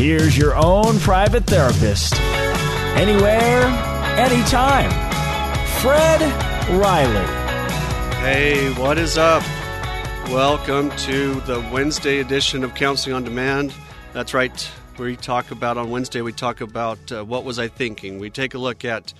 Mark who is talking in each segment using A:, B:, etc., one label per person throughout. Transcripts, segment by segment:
A: Here's your own private therapist. Anywhere, anytime. Fred Riley.
B: Hey, what is up? Welcome to the Wednesday edition of Counseling on Demand. That's right. We talk about on Wednesday, we talk about uh, what was I thinking. We take a look at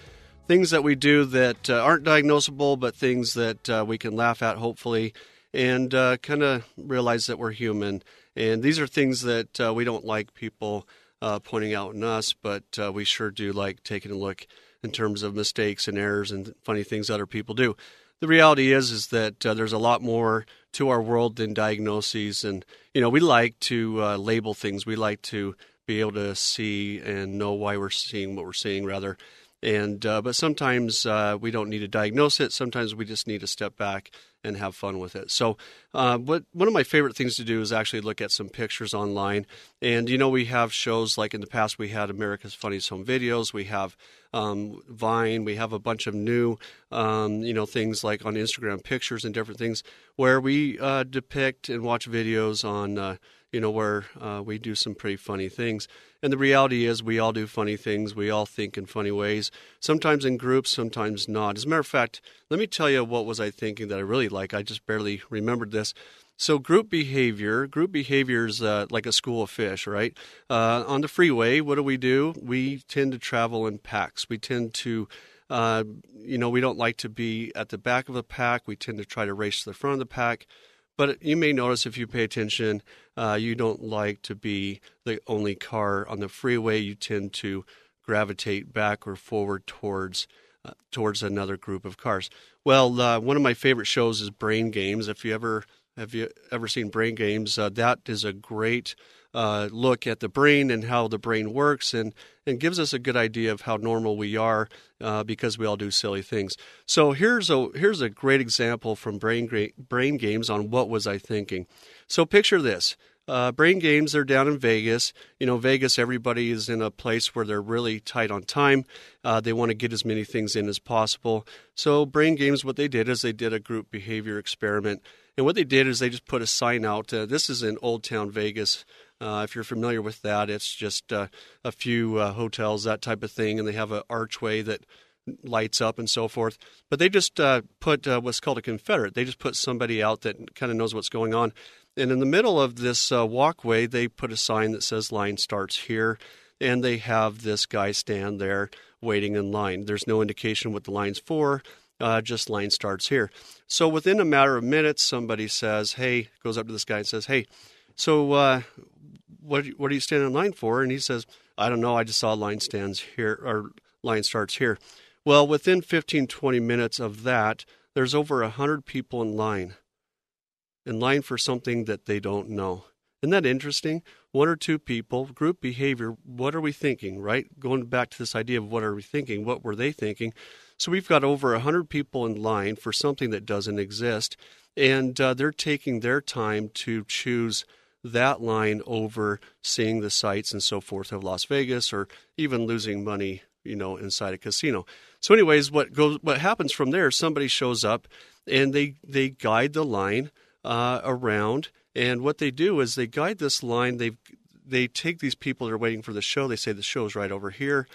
B: things that we do that uh, aren't diagnosable, but things that uh, we can laugh at, hopefully, and uh, kind of realize that we're human and these are things that uh, we don't like people uh, pointing out in us, but uh, we sure do like taking a look in terms of mistakes and errors and funny things other people do. The reality is is that uh, there's a lot more to our world than diagnoses, and you know we like to uh, label things. We like to be able to see and know why we're seeing what we're seeing, rather. And uh, but sometimes we don't need to diagnose it. Sometimes we just need to step back and have fun with it. So, uh, what one of my favorite things to do is actually look at some pictures online. And you know, we have shows like in the past we had America's Funniest Home Videos. We have um, Vine. We have a bunch of new, um, you know, things like on Instagram pictures and different things where we uh, depict and watch videos on, uh, you know, where uh, we do some pretty funny things. And the reality is, we all do funny things. We all think in funny ways, sometimes in groups, sometimes not. As a matter of fact, let me tell you what was I thinking that I really like. I just barely remembered this. So group behavior, group behavior is uh, like a school of fish, right? Uh, on the freeway, what do we do? We tend to travel in packs. We tend to, uh, you know, we don't like to be at the back of the pack. We tend to try to race to the front of the pack. But you may notice if you pay attention, uh, you don't like to be the only car on the freeway. You tend to gravitate back or forward towards uh, towards another group of cars. Well, uh, one of my favorite shows is Brain Games. If you ever have you ever seen Brain Games, uh, that is a great uh, look at the brain and how the brain works and, and gives us a good idea of how normal we are uh, because we all do silly things. So here's a here's a great example from brain brain games on what was I thinking. So picture this. Uh, brain games are down in Vegas. You know, Vegas, everybody is in a place where they're really tight on time. Uh, they want to get as many things in as possible. So, brain games, what they did is they did a group behavior experiment. And what they did is they just put a sign out. Uh, this is in Old Town Vegas. Uh, if you're familiar with that, it's just uh, a few uh, hotels, that type of thing, and they have an archway that lights up and so forth. But they just uh, put uh, what's called a confederate. They just put somebody out that kind of knows what's going on. And in the middle of this uh, walkway, they put a sign that says line starts here. And they have this guy stand there waiting in line. There's no indication what the line's for, just line starts here. So within a matter of minutes, somebody says, Hey, goes up to this guy and says, Hey, so uh, what what are you standing in line for? And he says, I don't know. I just saw line stands here or line starts here. Well, within 15, 20 minutes of that, there's over 100 people in line, in line for something that they don't know. Isn't that interesting? One or two people, group behavior, what are we thinking, right? Going back to this idea of what are we thinking, what were they thinking? So we've got over 100 people in line for something that doesn't exist, and uh, they're taking their time to choose – that line over seeing the sights and so forth of Las Vegas or even losing money, you know, inside a casino. So, anyways, what goes, what happens from there? Somebody shows up and they they guide the line uh, around, and what they do is they guide this line. They they take these people that are waiting for the show. They say the show is right over here,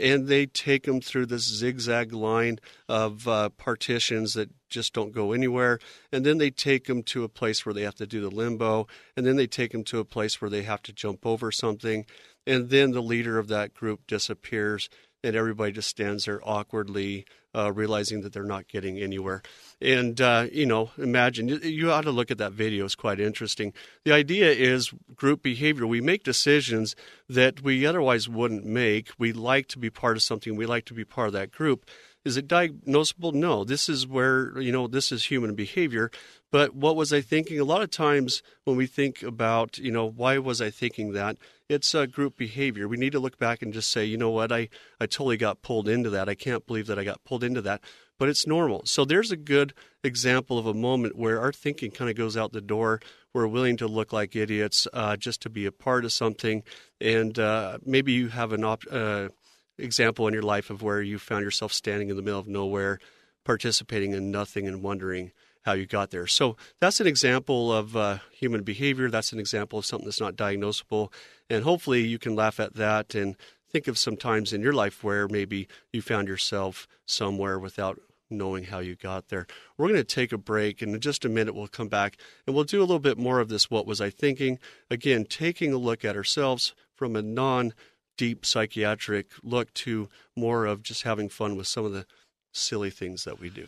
B: and they take them through this zigzag line of uh, partitions that just don't go anywhere. And then they take them to a place where they have to do the limbo. And then they take them to a place where they have to jump over something. And then the leader of that group disappears, and everybody just stands there awkwardly, uh, realizing that they're not getting anywhere. And, uh, you know, imagine you, you ought to look at that video. It's quite interesting. The idea is group behavior. We make decisions that we otherwise wouldn't make. We like to be part of something, we like to be part of that group. Is it diagnosable? No. This is where, you know, this is human behavior. But what was I thinking? A lot of times when we think about, you know, why was I thinking that? It's a group behavior. We need to look back and just say, you know what, I, I totally got pulled into that. I can't believe that I got pulled into that. But it's normal. So there's a good example of a moment where our thinking kind of goes out the door. We're willing to look like idiots uh, just to be a part of something. And uh, maybe you have an op- uh, example in your life of where you found yourself standing in the middle of nowhere, participating in nothing and wondering how you got there. So that's an example of uh, human behavior. That's an example of something that's not diagnosable. And hopefully you can laugh at that and think of some times in your life where maybe you found yourself somewhere without knowing how you got there. We're going to take a break, and in just a minute, we'll come back and we'll do a little bit more of this What Was I Thinking? Again, taking a look at ourselves from a non deep psychiatric look to more of just having fun with some of the silly things that we do.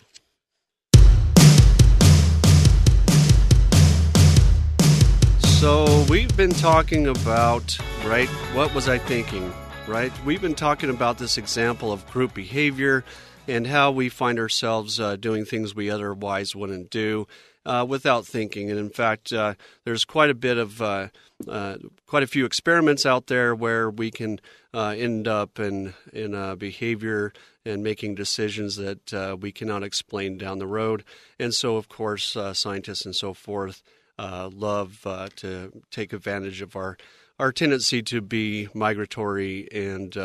B: So, we've been talking about, right, what was I thinking, right? We've been talking about this example of group behavior and how we find ourselves uh, doing things we otherwise wouldn't do uh, without thinking. And in fact, uh, there's quite a bit of uh, uh, quite a few experiments out there where we can uh, end up in in behavior and making decisions that we cannot explain down the road. And so, of course, scientists and so forth love to take advantage of our our tendency to be migratory and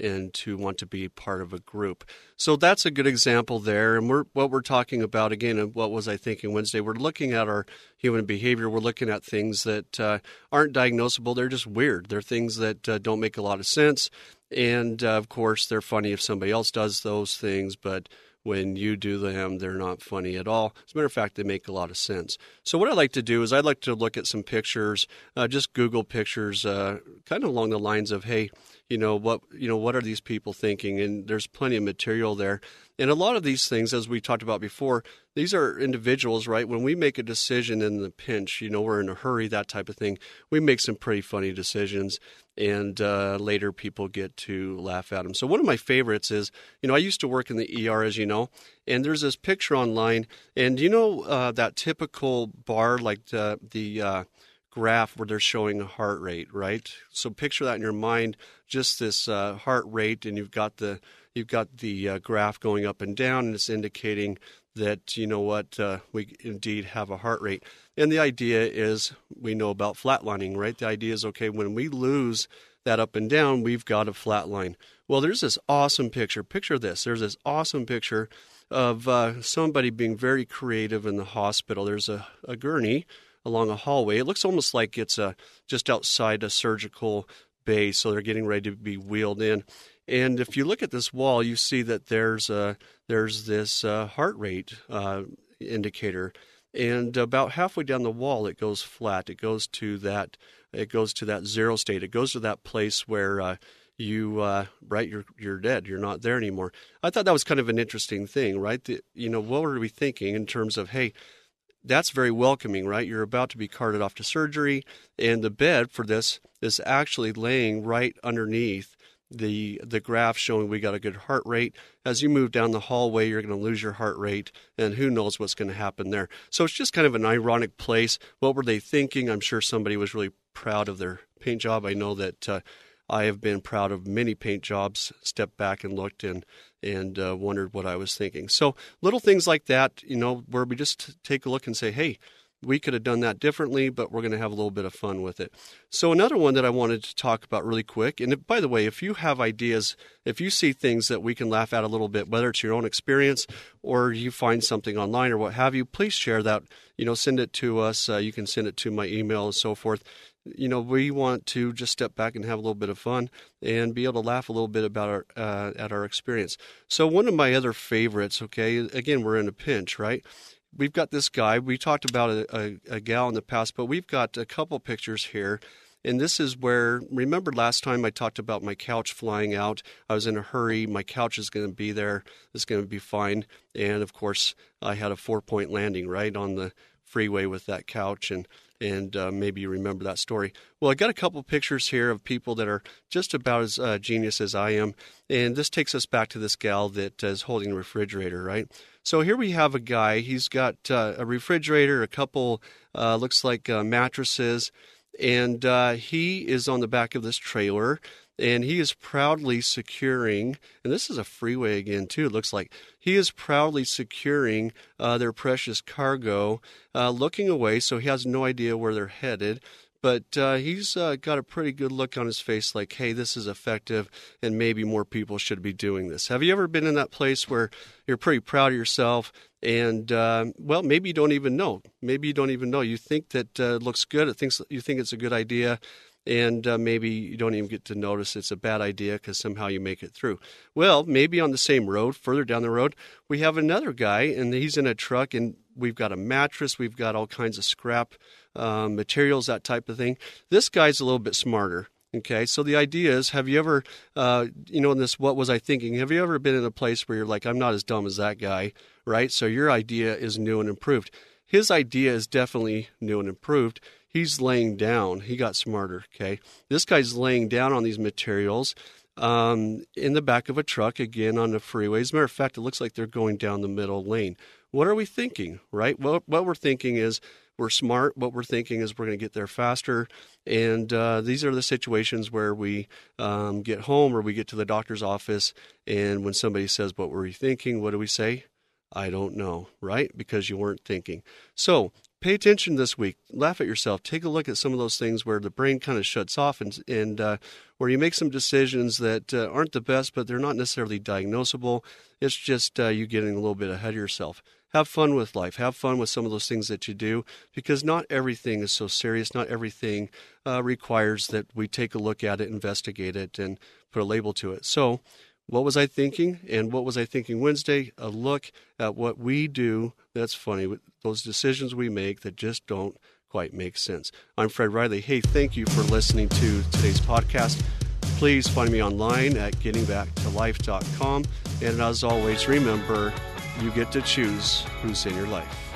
B: and to want to be part of a group. So that's a good example there. And we're what we're talking about again. And what was I thinking Wednesday? We're looking at our human behavior. We're looking at things that uh, aren't diagnosable. They're just weird. They're things that uh, don't make a lot of sense. And uh, of course, they're funny if somebody else does those things, but when you do them, they're not funny at all. As a matter of fact, they make a lot of sense. So, what I like to do is I'd like to look at some pictures, uh, just Google pictures, uh, kind of along the lines of, hey, you know what you know what are these people thinking and there's plenty of material there and a lot of these things as we talked about before these are individuals right? When we make a decision in the pinch you know we're in a hurry that type of thing we make some pretty funny decisions and uh, later people get to laugh at them so one of my favorites is you know i used to work in the er as you know and there's this picture online and you know uh, that typical bar like the, the uh, graph where they're showing a heart rate, right? So picture that in your mind, just this uh, heart rate, and you've got the you've got the uh, graph going up and down, and it's indicating that you know what uh, we indeed have a heart rate. And the idea is we know about flatlining, right? The idea is okay when we lose that up and down, we've got a flat line. Well, there's this awesome picture. Picture this. There's this awesome picture of uh, somebody being very creative in the hospital. There's a, a gurney along a hallway. It looks almost like it's a, uh, just outside a surgical bay, so they're getting ready to be wheeled in. And if you look at this wall, you see that there's a, there's this uh, heart rate uh, indicator, and about halfway down the wall, it goes flat. It goes to that it goes to that zero state. It goes to that place where uh, you uh, right you're you're dead. You're not there anymore. I thought that was kind of an interesting thing, right? The, you know, what were we thinking in terms of hey? That's very welcoming, right? You're about to be carted off to surgery, and the bed for this is actually laying right underneath the the graph showing we got a good heart rate. As you move down the hallway, you're going to lose your heart rate, and who knows what's going to happen there. So it's just kind of an ironic place. What were they thinking? I'm sure somebody was really proud of their paint job. I know that uh, I have been proud of many paint jobs. Stepped back and looked and and uh, wondered what I was thinking. So little things like that, you know, where we just take a look and say, hey, we could have done that differently, but we're going to have a little bit of fun with it. So, another one that I wanted to talk about really quick, and by the way, if you have ideas, if you see things that we can laugh at a little bit, whether it's your own experience or you find something online or what have you, please share that. You know, send it to us. Uh, you can send it to my email and so forth you know, we want to just step back and have a little bit of fun and be able to laugh a little bit about our uh, at our experience. So one of my other favorites, okay, again, we're in a pinch, right? We've got this guy. We talked about a, a, a gal in the past, but we've got a couple pictures here. And this is where, remember last time I talked about my couch flying out? I was in a hurry. My couch is going to be there. It's going to be fine. And of course, I had a four point landing right on the freeway with that couch. And and uh, maybe you remember that story. Well, I got a couple pictures here of people that are just about as uh, genius as I am, and this takes us back to this gal that is holding a refrigerator, right? So here we have a guy. He's got uh, a refrigerator, a couple uh, looks like uh, mattresses, and uh, he is on the back of this trailer and he is proudly securing, and this is a freeway again, too, it looks like. He is proudly securing uh, their precious cargo, uh, looking away, so he has no idea where they're headed. But uh, he's uh, got a pretty good look on his face, like, hey, this is effective, and maybe more people should be doing this. Have you ever been in that place where you're pretty proud of yourself, and uh, well, maybe you don't even know. Maybe you don't even know. You think that uh, it looks good. It thinks you think it's a good idea, and uh, maybe you don't even get to notice it's a bad idea because somehow you make it through. Well, maybe on the same road, further down the road, we have another guy, and he's in a truck, and we've got a mattress, we've got all kinds of scrap um, materials, that type of thing. This guy's a little bit smarter. Okay, so the idea is have you ever, uh, you know, in this, what was I thinking? Have you ever been in a place where you're like, I'm not as dumb as that guy, right? So your idea is new and improved. His idea is definitely new and improved he's laying down. He got smarter. Okay, this guy's laying down on these materials um, in the back of a truck again on the freeway. As a matter of fact, it looks like they're going down the middle lane. What are we thinking, right? Well, what we're thinking is we're smart. What we're thinking is we're going to get there faster. And uh, these are the situations where we um, get home or we get to the doctor's office. And when somebody says, What were you thinking? What do we say? I don't know, right? Because you weren't thinking. So pay attention this week. Laugh at yourself. Take a look at some of those things where the brain kind of shuts off and, and uh, where you make some decisions that uh, aren't the best, but they're not necessarily diagnosable. It's just uh, you getting a little bit ahead of yourself. Have fun with life. Have fun with some of those things that you do because not everything is so serious. Not everything uh, requires that we take a look at it, investigate it, and put a label to it. So, what was I thinking? And what was I thinking Wednesday? A look at what we do that's funny, those decisions we make that just don't quite make sense. I'm Fred Riley. Hey, thank you for listening to today's podcast. Please find me online at gettingbacktolife.com. And as always, remember, you get to choose who's in your life.